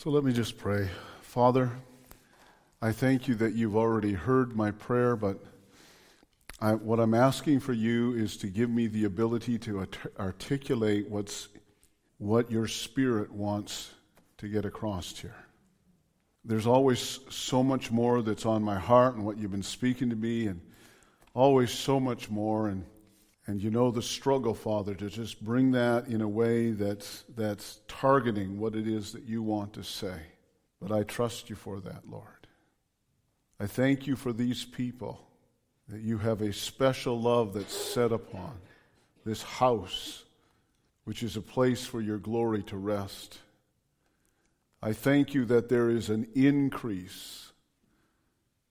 So let me just pray. Father, I thank you that you've already heard my prayer, but I, what I'm asking for you is to give me the ability to art- articulate what's, what your Spirit wants to get across here. There's always so much more that's on my heart and what you've been speaking to me, and always so much more. And and you know the struggle, Father, to just bring that in a way that's, that's targeting what it is that you want to say. But I trust you for that, Lord. I thank you for these people, that you have a special love that's set upon this house, which is a place for your glory to rest. I thank you that there is an increase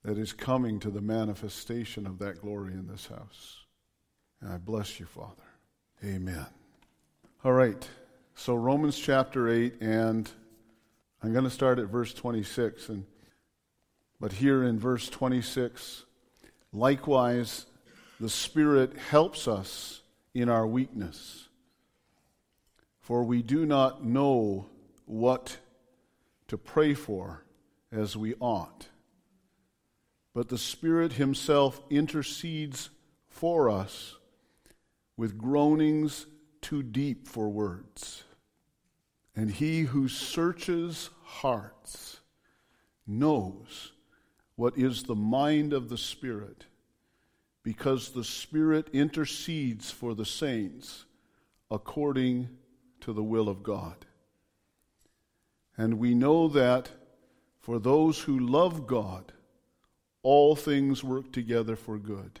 that is coming to the manifestation of that glory in this house. And I bless you, Father. Amen. All right. So Romans chapter 8 and I'm going to start at verse 26 and but here in verse 26 likewise the spirit helps us in our weakness for we do not know what to pray for as we ought but the spirit himself intercedes for us with groanings too deep for words. And he who searches hearts knows what is the mind of the Spirit, because the Spirit intercedes for the saints according to the will of God. And we know that for those who love God, all things work together for good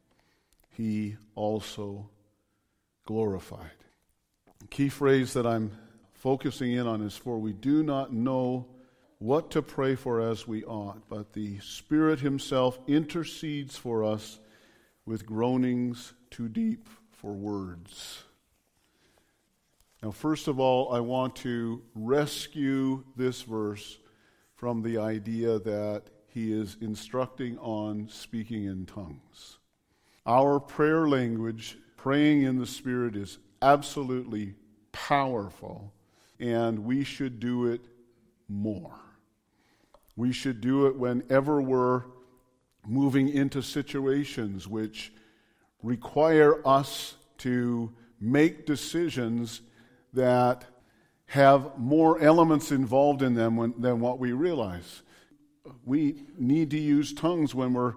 he also glorified. The key phrase that I'm focusing in on is for we do not know what to pray for as we ought, but the Spirit Himself intercedes for us with groanings too deep for words. Now, first of all, I want to rescue this verse from the idea that he is instructing on speaking in tongues. Our prayer language, praying in the Spirit, is absolutely powerful, and we should do it more. We should do it whenever we're moving into situations which require us to make decisions that have more elements involved in them when, than what we realize. We need to use tongues when we're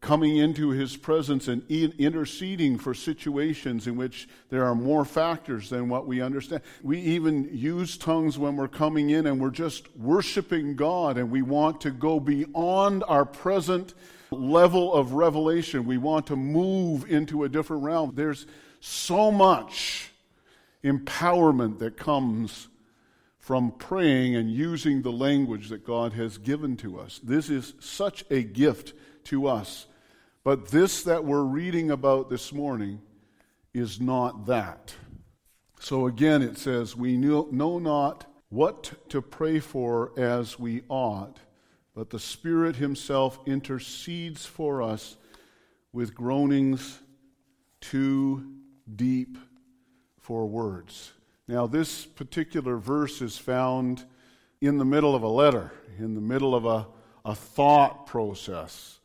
coming into his presence and interceding for situations in which there are more factors than what we understand. We even use tongues when we're coming in and we're just worshiping God and we want to go beyond our present level of revelation. We want to move into a different realm. There's so much empowerment that comes from praying and using the language that God has given to us. This is such a gift to us. But this that we're reading about this morning is not that. So again, it says, We know, not what to pray for as we ought, but the Spirit Himself intercedes for us with groanings too deep for words. Now, this particular verse is found in the middle of a letter, in the middle of a, a thought process.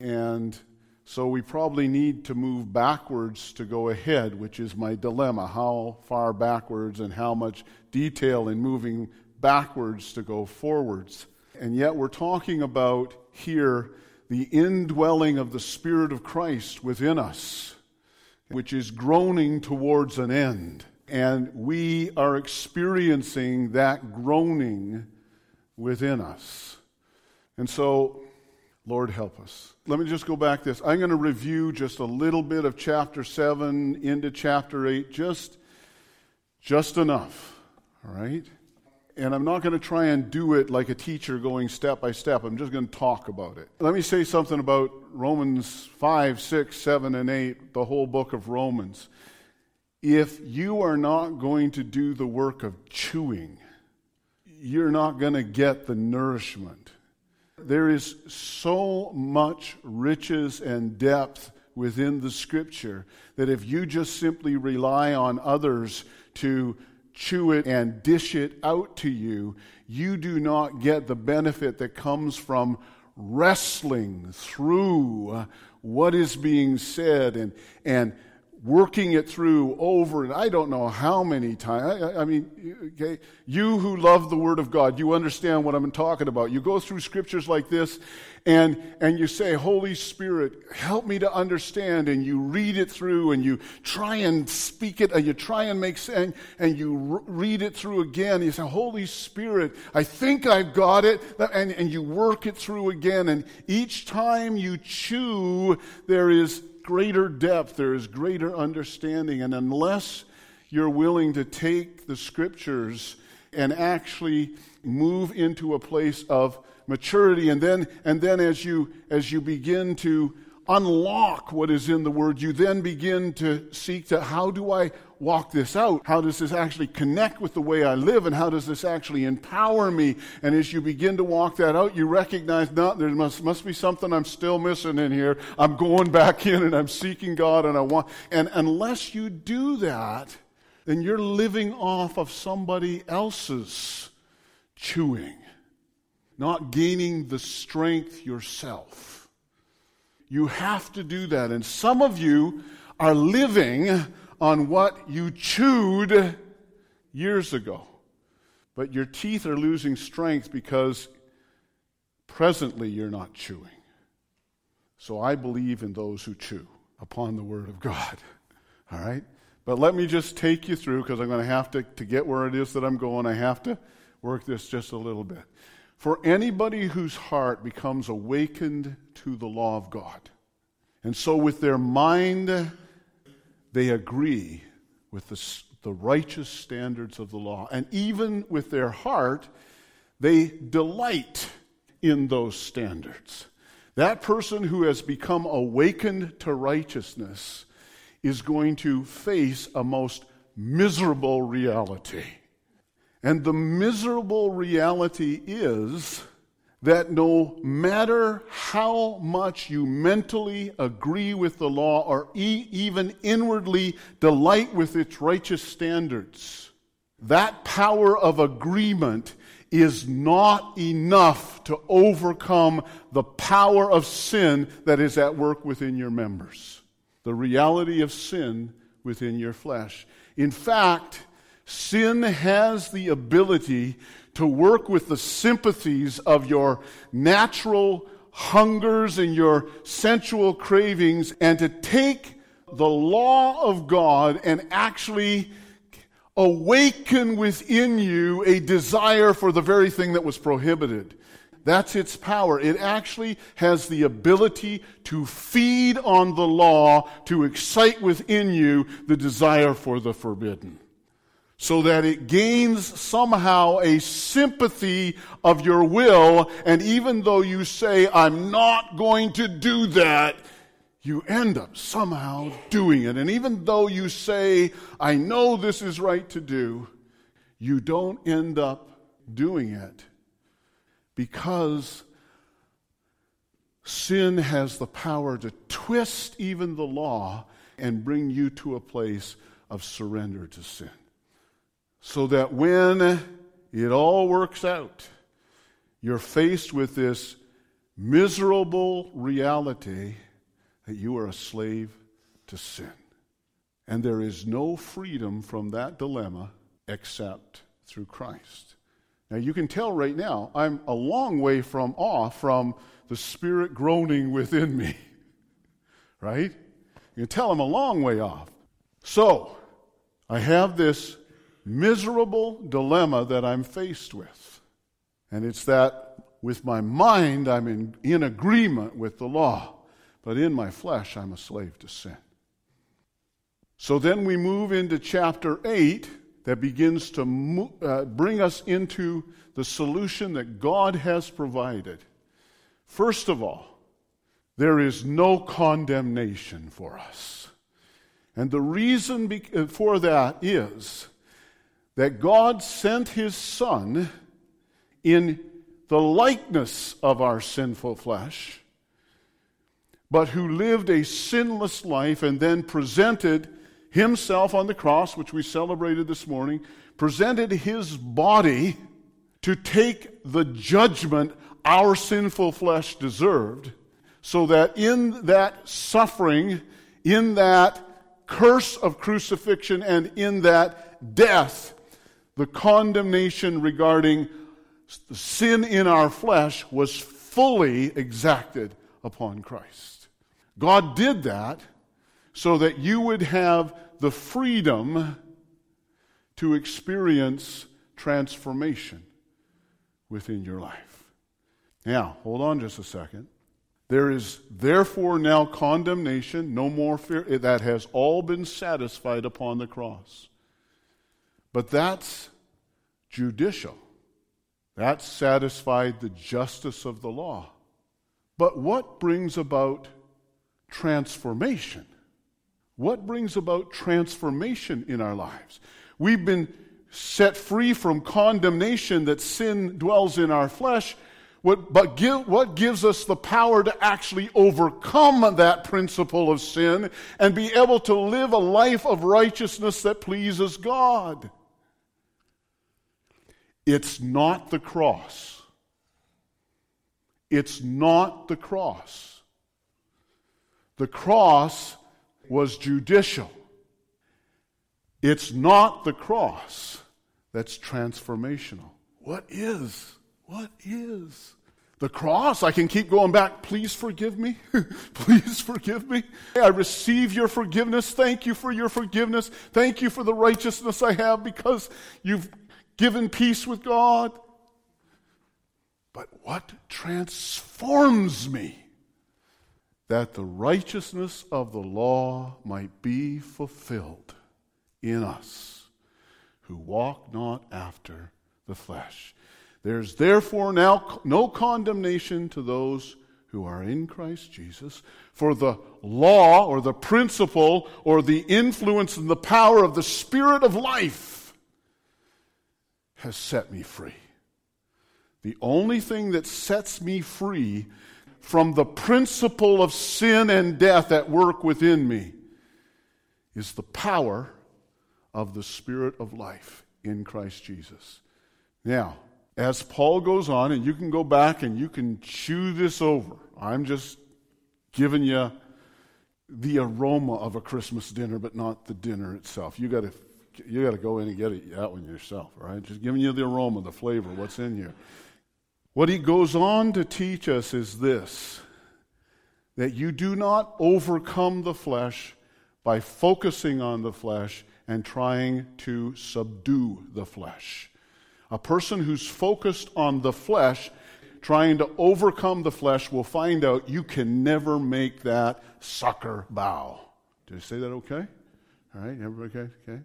And so we probably need to move backwards to go ahead, which is my dilemma. How far backwards and how much detail in moving backwards to go forwards. And yet we're talking about here the indwelling of the Spirit of Christ within us, which is groaning towards an end. And we are experiencing that groaning within us. And so Lord, help us. Let me just go back this. I'm going to review just a little bit of chapter 7 into chapter 8, just, just enough. All right? and I'm not going to try and do it like a teacher going step by step. I'm just going to talk about it. Let me say something about Romans 5, 6, 7, and 8, the whole book of Romans. If you are not going to do the work of chewing, you're not going to get the nourishment. There is so much riches and depth within the scripture that if you just simply rely on others to chew it and dish it out to you, you do not get the benefit that comes from wrestling through what is being said and, and working it through over and I don't know how many times. I, I, mean, okay, you who love the Word of God, you understand what I'm talking about. You go through scriptures like this and, and you say, Holy Spirit, help me to understand. And you read it through and you try and speak it and you try and make sense and you read it through again. You say, Holy Spirit, I think I've got it. And, and you work it through again. And each time you chew, there is greater depth, there is greater understanding. And unless you're willing to take the scriptures and actually move into a place of maturity and then and then as you as you begin to unlock what is in the word you then begin to seek to how do i walk this out? How does this actually connect with the way I live? And how does this actually empower me? And as you begin to walk that out, you recognize, no, there must, must be something I'm still missing in here. I'm going back in and I'm seeking God and I want, and unless you do that, then you're living off of somebody else's chewing, not gaining the strength yourself. You have to do that. And some of you are living on what you chewed years ago. But your teeth are losing strength because presently you're not chewing. So I believe in those who chew upon the Word of God. All right? But let me just take you through because I'm going to have to, to get where it is that I'm going, I have to work this just a little bit. For anybody whose heart becomes awakened to the law of God, and so with their mind they agree with the, the righteous standards of the law. And even with their heart, they delight in those standards. That person who has become awakened to righteousness is going to face a most miserable reality. And the miserable reality is that no matter how much you mentally agree with the law or e- even inwardly delight with its righteous standards, that power of agreement is not enough to overcome the power of sin that is at work within your members, the reality of sin within your flesh. In fact, sin has the ability to work with the sympathies of your natural hungers and your sensual cravings and to take the law of God and actually awaken within you a desire for the very thing that was prohibited. That's its power. It actually has the ability to feed on the law, to excite within you the desire for the forbidden so that it gains somehow a sympathy of your will. And even though you say, I'm not going to do that, you end up somehow doing it. And even though you say, I know this is right to do, you don't end up doing it because sin has the power to twist even the law and bring you to a place of surrender to sin so that when it all works out, you're faced with this miserable reality that you are a slave to sin. And there is no freedom from that dilemma except through Christ. Now you can tell right now, I'm a long way from off from the Spirit groaning within me. right? You can tell I'm a long way off. So, I have this miserable dilemma that I'm faced with. And it's that with my mind, I'm in, in agreement with the law, but in my flesh, I'm a slave to sin. So then we move into chapter 8 that begins to mo- uh, bring us into the solution that God has provided. First of all, there is no condemnation for us. And the reason be- uh, for that is that God sent his Son in the likeness of our sinful flesh, but who lived a sinless life and then presented himself on the cross, which we celebrated this morning, presented his body to take the judgment our sinful flesh deserved, so that in that suffering, in that curse of crucifixion, and in that death, the condemnation regarding sin in our flesh was fully exacted upon Christ. God did that so that you would have the freedom to experience transformation within your life. Now, hold on just a second. There is therefore now condemnation, no more fear. That has all been satisfied upon the cross. But that's judicial. That satisfied the justice of the law. But what brings about transformation? What brings about transformation in our lives? We've been set free from condemnation that sin dwells in our flesh. What, but give, what gives us the power to actually overcome that principle of sin and be able to live a life of righteousness that pleases God? It's not the cross. It's not the cross. The cross was judicial. It's not the cross that's transformational. What is? What is? The cross, I can keep going back. Please forgive me. Please forgive me. I receive your forgiveness. Thank you for your forgiveness. Thank you for the righteousness I have because you've given peace with God. But what transforms me? That the righteousness of the law might be fulfilled in us who walk not after the flesh. There's therefore now no condemnation to those who are in Christ Jesus, for the law or the principle or the influence and the power of the Spirit of life has set me free. The only thing that sets me free from the principle of sin and death at work within me is the power of the Spirit of life in Christ Jesus. Now, as Paul goes on, and you can go back and you can chew this over, I'm just giving you the aroma of a Christmas dinner, but not the dinner itself. You got to you got to go in and get it, that one yourself, right? Just giving you the aroma, the flavor, what's in here. What he goes on to teach us is this that you do not overcome the flesh by focusing on the flesh and trying to subdue the flesh. A person who's focused on the flesh, trying to overcome the flesh, will find out you can never make that sucker bow. Did I say that okay? All right, everybody okay? Okay.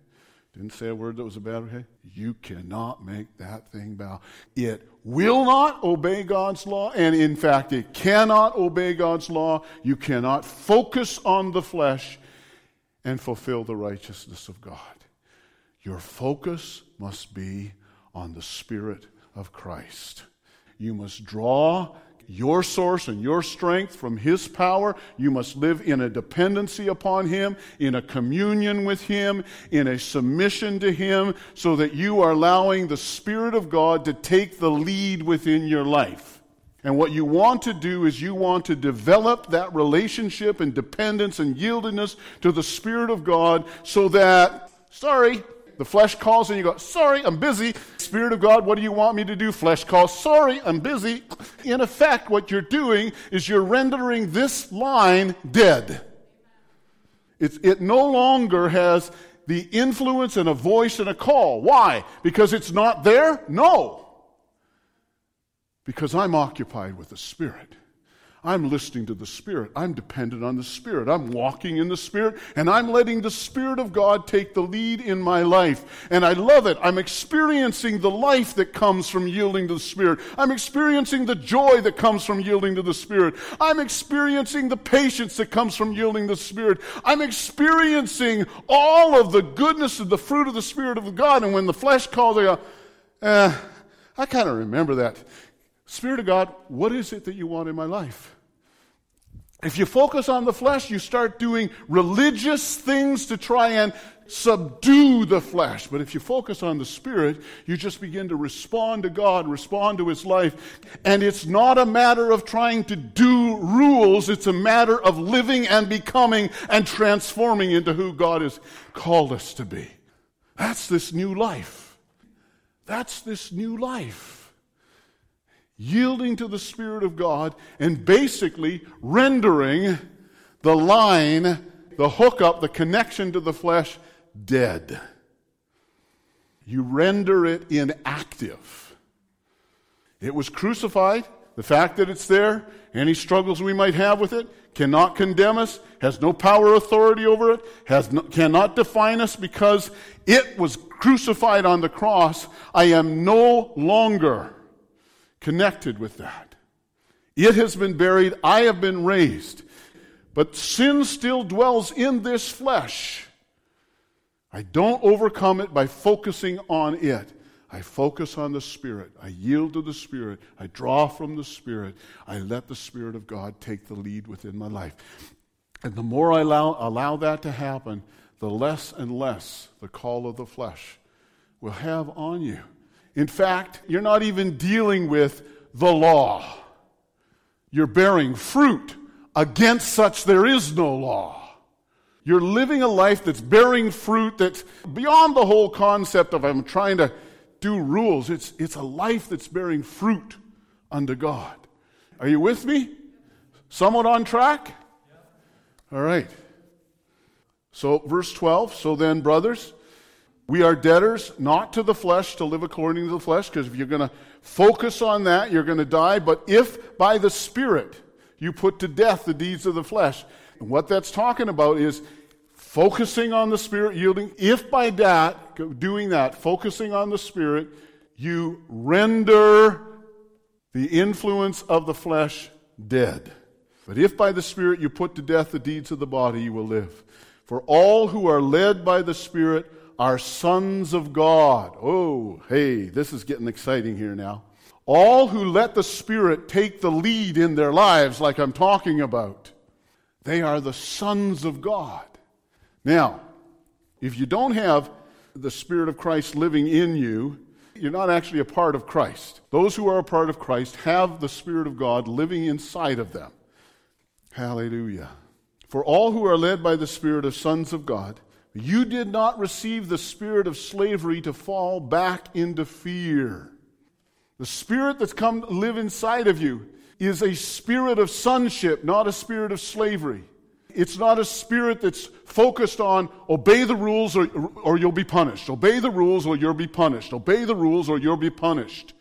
Didn't say a word that was a bad, okay? You cannot make that thing bow. It will not obey God's law, and in fact, it cannot obey God's law. You cannot focus on the flesh and fulfill the righteousness of God. Your focus must be on the Spirit of Christ. You must draw your source and your strength from His power. You must live in a dependency upon Him, in a communion with Him, in a submission to Him, so that you are allowing the Spirit of God to take the lead within your life. And what you want to do is you want to develop that relationship and dependence and yieldedness to the Spirit of God so that, sorry, the flesh calls and you go, sorry, I'm busy. Spirit of God, what do you want me to do? Flesh calls, sorry, I'm busy. In effect, what you're doing is you're rendering this line dead. It's, it no longer has the influence and a voice and a call. Why? Because it's not there? No because I'm occupied with the Spirit. I'm listening to the Spirit. I'm dependent on the Spirit. I'm walking in the Spirit, and I'm letting the Spirit of God take the lead in my life. And I love it. I'm experiencing the life that comes from yielding to the Spirit. I'm experiencing the joy that comes from yielding to the Spirit. I'm experiencing the patience that comes from yielding to the Spirit. I'm experiencing all of the goodness of the fruit of the Spirit of God. And when the flesh calls, I go, eh, I kind of remember that. Spirit of God, what is it that you want in my life? If you focus on the flesh, you start doing religious things to try and subdue the flesh. But if you focus on the Spirit, you just begin to respond to God, respond to His life. And it's not a matter of trying to do rules, it's a matter of living and becoming and transforming into who God has called us to be. That's this new life. That's this new life yielding to the Spirit of God, and basically rendering the line, the hookup, the connection to the flesh dead. You render it inactive. It was crucified. The fact that it's there, any struggles we might have with it, cannot condemn us, has no power or authority over it, has no, cannot define us because it was crucified on the cross. I am no longer connected with that. It has been buried, I have been raised. But sin still dwells in this flesh. I don't overcome it by focusing on it. I focus on the Spirit. I yield to the Spirit. I draw from the Spirit. I let the Spirit of God take the lead within my life. And the more I allow, allow that to happen, the less and less the call of the flesh will have on you. In fact, you're not even dealing with the law. You're bearing fruit. Against such, there is no law. You're living a life that's bearing fruit that's beyond the whole concept of I'm trying to do rules. It's, it's a life that's bearing fruit unto God. Are you with me? Somewhat on track? All right. So, verse 12. So then, brothers, we are debtors not to the flesh to live according to the flesh, because if you're going to focus on that, you're going to die. But if by the Spirit you put to death the deeds of the flesh, and what that's talking about is focusing on the Spirit, yielding. If by that, doing that, focusing on the Spirit, you render the influence of the flesh dead. But if by the Spirit you put to death the deeds of the body, you will live. For all who are led by the Spirit are sons of God. Oh, hey, this is getting exciting here now. All who let the Spirit take the lead in their lives, like I'm talking about, they are the sons of God. Now, if you don't have the Spirit of Christ living in you, you're not actually a part of Christ. Those who are a part of Christ have the Spirit of God living inside of them. Hallelujah. For all who are led by the Spirit of sons of God, you did not receive the spirit of slavery to fall back into fear. The spirit that's come to live inside of you is a spirit of sonship, not a spirit of slavery. It's not a spirit that's focused on obey the rules or, or you'll be punished. Obey the rules or you'll be punished. Obey the rules or you'll be punished.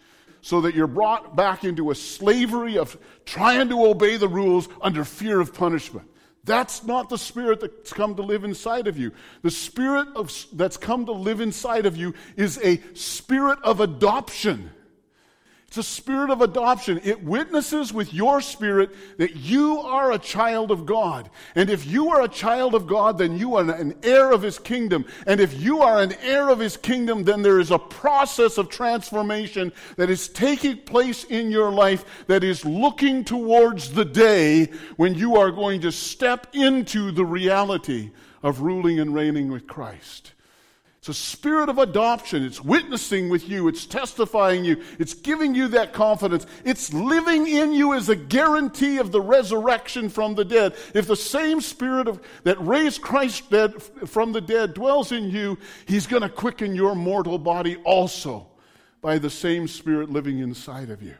So that you're brought back into a slavery of trying to obey the rules under fear of punishment. That's not the spirit that's come to live inside of you. The spirit of, that's come to live inside of you is a spirit of adoption. It's a spirit of adoption. It witnesses with your spirit that you are a child of God. And if you are a child of God, then you are an heir of His kingdom. And if you are an heir of His kingdom, then there is a process of transformation that is taking place in your life that is looking towards the day when you are going to step into the reality of ruling and reigning with Christ. It's a spirit of adoption. It's witnessing with you. It's testifying you. It's giving you that confidence. It's living in you as a guarantee of the resurrection from the dead. If the same spirit of, that raised Christ dead from the dead dwells in you, he's going to quicken your mortal body also by the same spirit living inside of you.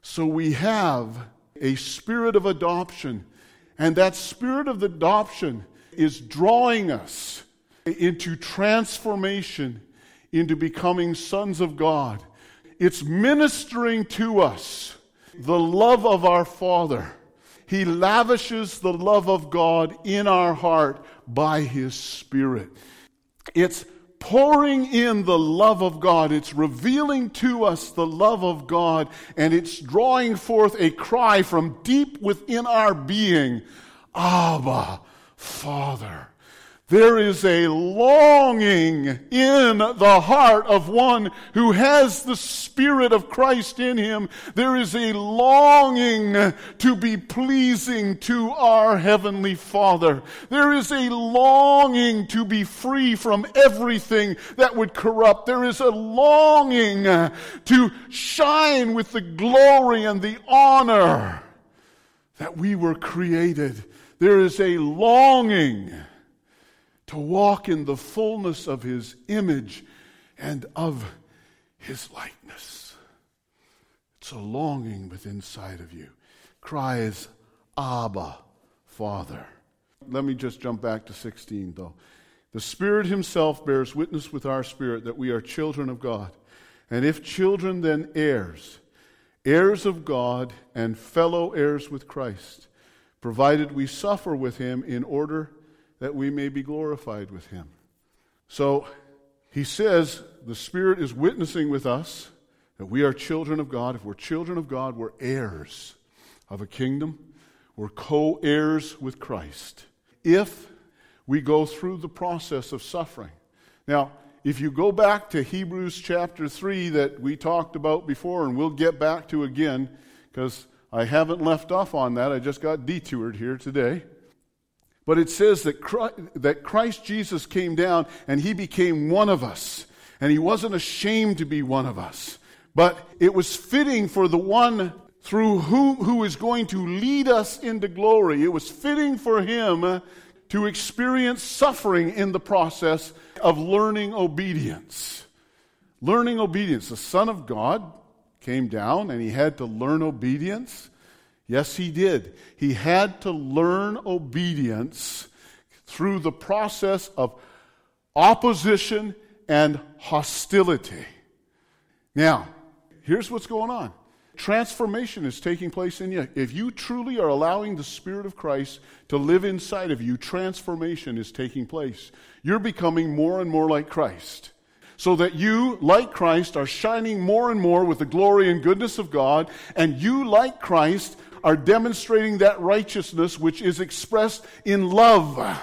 So we have a spirit of adoption. And that spirit of adoption is drawing us into transformation, into becoming sons of God. It's ministering to us the love of our Father. He lavishes the love of God in our heart by His Spirit. It's pouring in the love of God. It's revealing to us the love of God, and it's drawing forth a cry from deep within our being Abba, Father. There is a longing in the heart of one who has the Spirit of Christ in him. There is a longing to be pleasing to our Heavenly Father. There is a longing to be free from everything that would corrupt. There is a longing to shine with the glory and the honor that we were created. There is a longing to walk in the fullness of his image and of his likeness. It's a longing within inside of you. Cries, Abba, Father. Let me just jump back to 16, though. The Spirit Himself bears witness with our spirit that we are children of God. And if children, then heirs, heirs of God and fellow heirs with Christ, provided we suffer with Him in order that we may be glorified with him. So he says the Spirit is witnessing with us that we are children of God. If we're children of God, we're heirs of a kingdom, we're co heirs with Christ. If we go through the process of suffering. Now, if you go back to Hebrews chapter 3 that we talked about before, and we'll get back to again, because I haven't left off on that, I just got detoured here today. But it says that Christ, that Christ Jesus came down and he became one of us. And he wasn't ashamed to be one of us. But it was fitting for the one through whom who is going to lead us into glory. It was fitting for him to experience suffering in the process of learning obedience. Learning obedience. The Son of God came down and he had to learn obedience. Yes, he did. He had to learn obedience through the process of opposition and hostility. Now, here's what's going on transformation is taking place in you. If you truly are allowing the Spirit of Christ to live inside of you, transformation is taking place. You're becoming more and more like Christ. So that you, like Christ, are shining more and more with the glory and goodness of God, and you, like Christ, are demonstrating that righteousness which is expressed in love.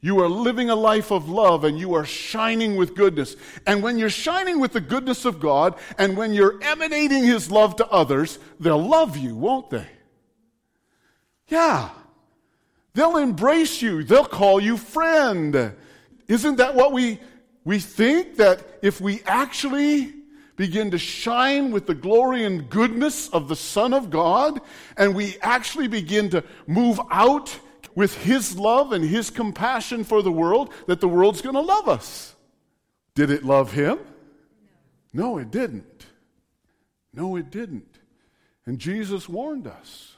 You are living a life of love and you are shining with goodness. And when you're shining with the goodness of God and when you're emanating His love to others, they'll love you, won't they? Yeah. They'll embrace you. They'll call you friend. Isn't that what we, we think? That if we actually begin to shine with the glory and goodness of the Son of God, and we actually begin to move out with His love and His compassion for the world, that the world's going to love us. Did it love Him? No, it didn't. No, it didn't. And Jesus warned us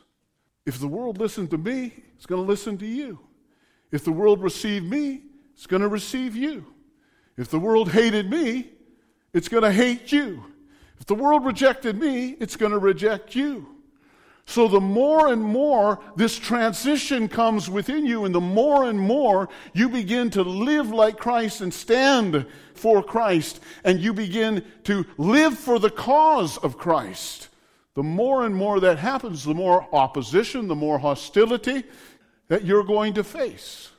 if the world listened to me, it's going to listen to you. If the world received me, it's going to receive you. If the world hated me, it's going to hate you. If the world rejected me, it's going to reject you. So the more and more this transition comes within you, and the more and more you begin to live like Christ and stand for Christ, and you begin to live for the cause of Christ, the more and more that happens, the more opposition, the more hostility that you're going to face.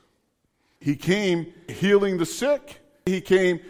He came healing the sick. He came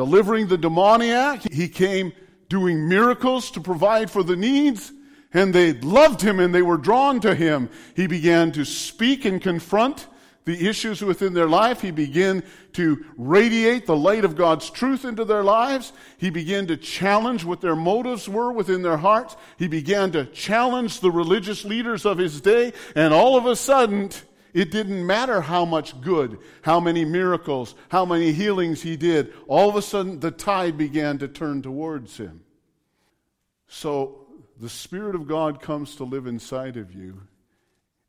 delivering the demoniac. He came doing miracles to provide for the needs. And they loved him and they were drawn to him. He began to speak and confront the issues within their life. He began to radiate the light of God's truth into their lives. He began to challenge what their motives were within their hearts. He began to challenge the religious leaders of his day. And all of a sudden, it didn't matter how much good, how many miracles, how many healings he did. All of a sudden, the tide began to turn towards him. So the Spirit of God comes to live inside of you,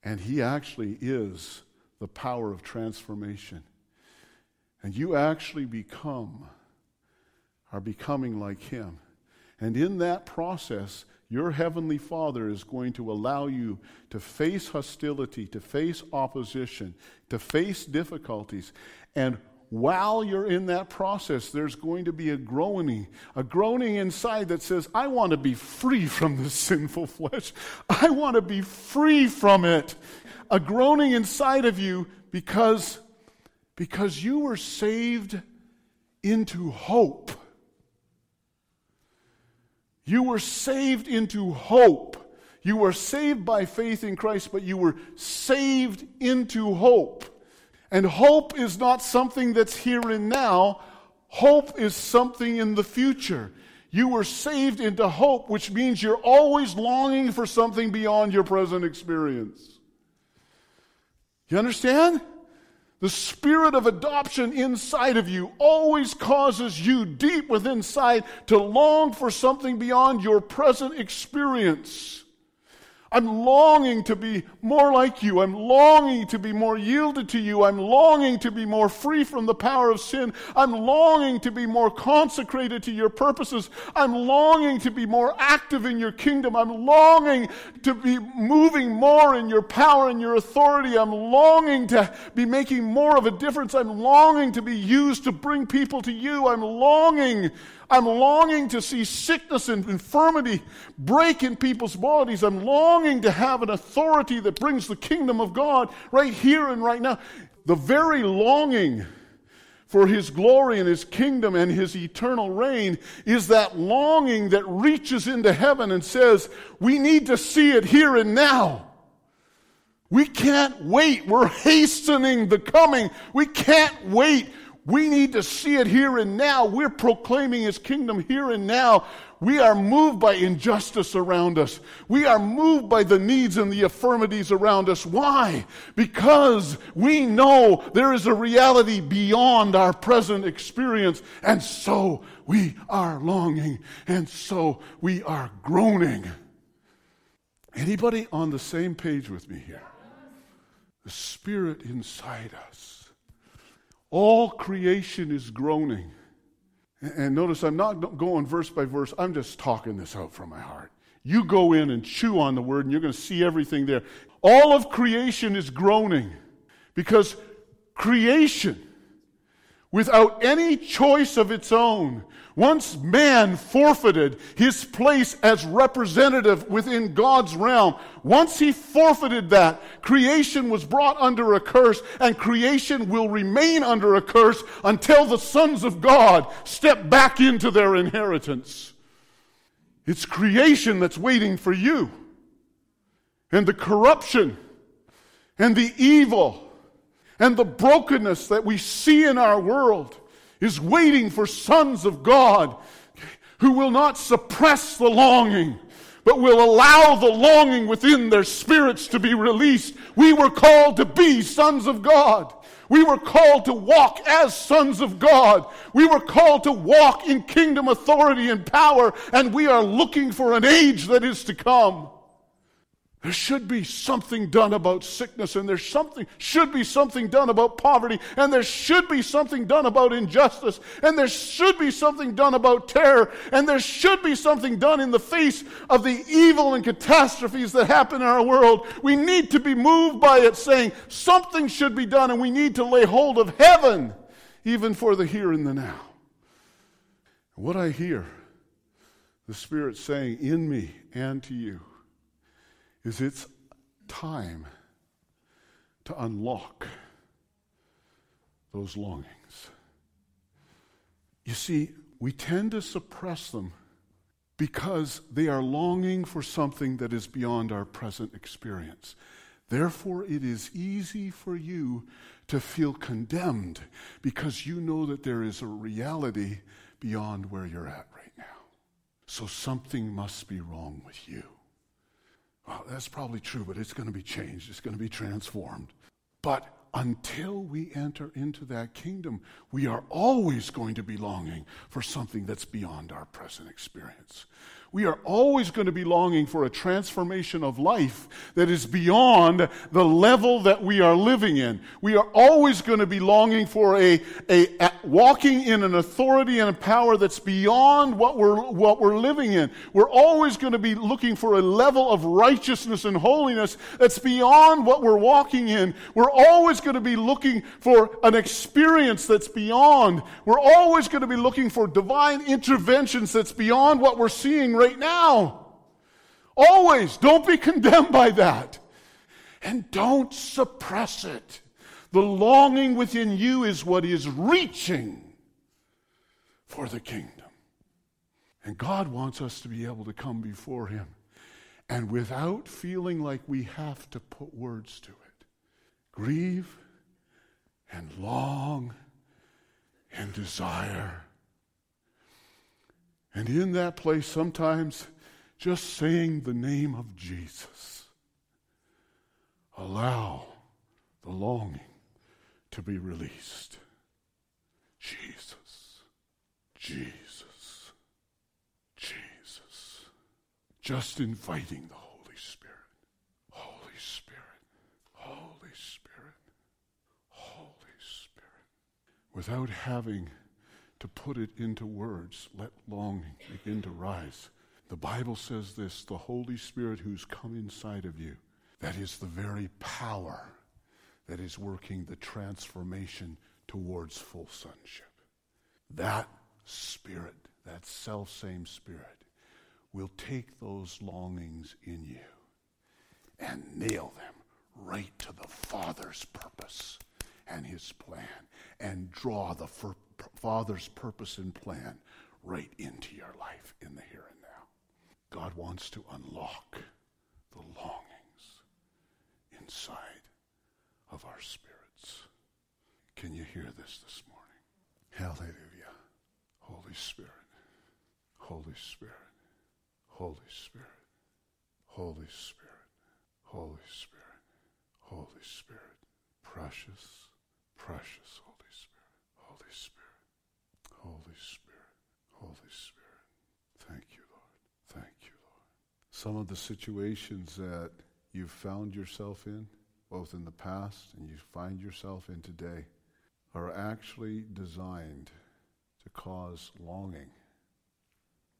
and he actually is the power of transformation. And you actually become, are becoming like him. And in that process, your heavenly Father is going to allow you to face hostility, to face opposition, to face difficulties. And while you're in that process, there's going to be a groaning, a groaning inside that says, I want to be free from this sinful flesh. I want to be free from it. A groaning inside of you because, because you were saved into hope. You were saved into hope. You were saved by faith in Christ, but you were saved into hope. And hope is not something that's here and now. Hope is something in the future. You were saved into hope, which means you're always longing for something beyond your present experience. You understand? The spirit of adoption inside of you always causes you deep within sight to long for something beyond your present experience. I'm longing to be more like you. I'm longing to be more yielded to you. I'm longing to be more free from the power of sin. I'm longing to be more consecrated to your purposes. I'm longing to be more active in your kingdom. I'm longing to be moving more in your power and your authority. I'm longing to be making more of a difference. I'm longing to be used to bring people to you. I'm longing I'm longing to see sickness and infirmity break in people's bodies. I'm longing to have an authority that brings the kingdom of God right here and right now. The very longing for his glory and his kingdom and his eternal reign is that longing that reaches into heaven and says, We need to see it here and now. We can't wait. We're hastening the coming. We can't wait we need to see it here and now. We're proclaiming His kingdom here and now. We are moved by injustice around us. We are moved by the needs and the affirmities around us. Why? Because we know there is a reality beyond our present experience. And so we are longing. And so we are groaning. Anybody on the same page with me here? The Spirit inside us all creation is groaning. And notice I'm not going verse by verse, I'm just talking this out from my heart. You go in and chew on the word, and you're going to see everything there. All of creation is groaning because creation, without any choice of its own, once man forfeited his place as representative within God's realm, once he forfeited that, creation was brought under a curse, and creation will remain under a curse until the sons of God step back into their inheritance. It's creation that's waiting for you. And the corruption and the evil and the brokenness that we see in our world is waiting for sons of God who will not suppress the longing, but will allow the longing within their spirits to be released. We were called to be sons of God. We were called to walk as sons of God. We were called to walk in kingdom authority and power, and we are looking for an age that is to come. There should be something done about sickness, and there something, should be something done about poverty, and there should be something done about injustice, and there should be something done about terror, and there should be something done in the face of the evil and catastrophes that happen in our world. We need to be moved by it, saying something should be done, and we need to lay hold of heaven, even for the here and the now. What I hear the Spirit saying in me and to you is it's time to unlock those longings. You see, we tend to suppress them because they are longing for something that is beyond our present experience. Therefore, it is easy for you to feel condemned because you know that there is a reality beyond where you're at right now. So something must be wrong with you. Well, that's probably true, but it's going to be changed. It's going to be transformed. But until we enter into that kingdom, we are always going to be longing for something that's beyond our present experience. We are always going to be longing for a transformation of life that is beyond the level that we are living in. We are always going to be longing for a, a, a, walking in an authority and a power that's beyond what we're, what we're living in. We're always going to be looking for a level of righteousness and holiness that's beyond what we're walking in. We're always going to be looking for an experience that's beyond. We're always going to be looking for divine interventions that's beyond what we're seeing right now. Always. Don't be condemned by that. And don't suppress it. The longing within you is what is reaching for the kingdom. And God wants us to be able to come before Him and without feeling like we have to put words to it, grieve and long and desire and in that place, sometimes just saying the name of Jesus, allow the longing to be released. Jesus, Jesus, Jesus. Just inviting the Holy Spirit, Holy Spirit, Holy Spirit, Holy Spirit, without having to put it into words. Let longing begin to rise. The Bible says this the Holy Spirit who's come inside of you, that is the very power that is working the transformation towards full sonship. That Spirit, that self same Spirit, will take those longings in you and nail them right to the Father's purpose and His plan and draw the Father's purpose and plan right into your life in the here and now. God wants to unlock the longings inside of our spirits. Can you hear this this morning? Hallelujah. Holy Spirit, Holy Spirit, Holy Spirit, Holy Spirit, Holy Spirit, Holy Spirit, precious, precious Holy Spirit, Holy Spirit. Holy Spirit, Holy Spirit. Thank you, Lord. Thank you, Lord. Some of the situations that you've found yourself in, both in the past and you find yourself in today, are actually designed to cause longing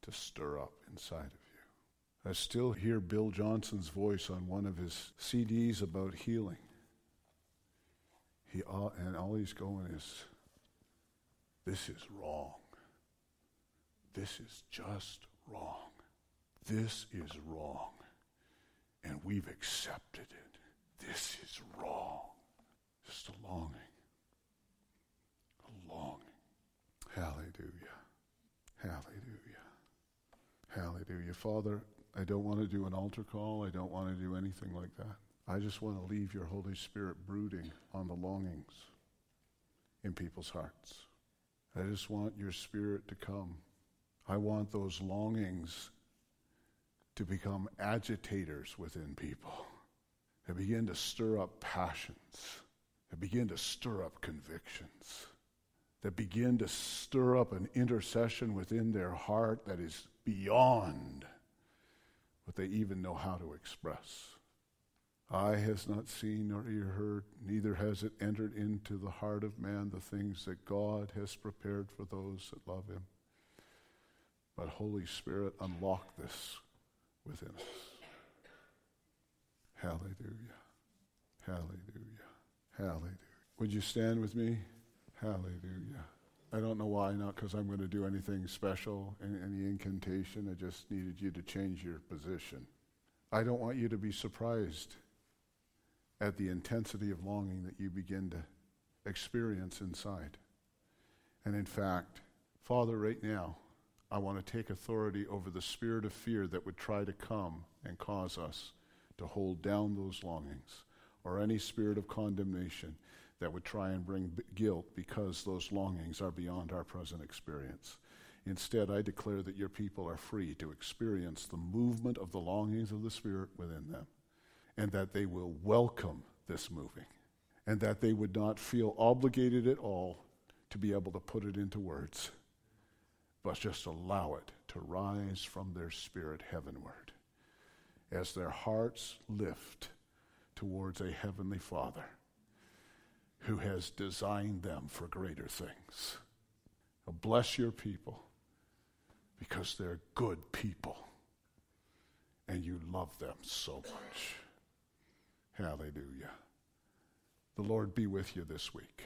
to stir up inside of you. I still hear Bill Johnson's voice on one of his CDs about healing. He, uh, and all he's going is, this is wrong. This is just wrong. This is wrong. And we've accepted it. This is wrong. Just a longing. A longing. Hallelujah. Hallelujah. Hallelujah. Father, I don't want to do an altar call. I don't want to do anything like that. I just want to leave your Holy Spirit brooding on the longings in people's hearts. I just want your spirit to come. I want those longings to become agitators within people. They begin to stir up passions. They begin to stir up convictions. They begin to stir up an intercession within their heart that is beyond what they even know how to express. Eye has not seen nor ear heard, neither has it entered into the heart of man the things that God has prepared for those that love him. But Holy Spirit, unlock this within us. Hallelujah. Hallelujah. Hallelujah. Would you stand with me? Hallelujah. I don't know why, not because I'm going to do anything special, any, any incantation. I just needed you to change your position. I don't want you to be surprised at the intensity of longing that you begin to experience inside. And in fact, Father, right now, I want to take authority over the spirit of fear that would try to come and cause us to hold down those longings, or any spirit of condemnation that would try and bring guilt because those longings are beyond our present experience. Instead, I declare that your people are free to experience the movement of the longings of the Spirit within them and that they will welcome this moving and that they would not feel obligated at all to be able to put it into words, but just allow it to rise from their spirit heavenward as their hearts lift towards a heavenly Father who has designed them for greater things. bless your people because they're good people and you love them so much. Hallelujah. The Lord be with you this week.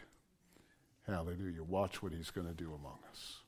Hallelujah. Watch what He's going to do among us.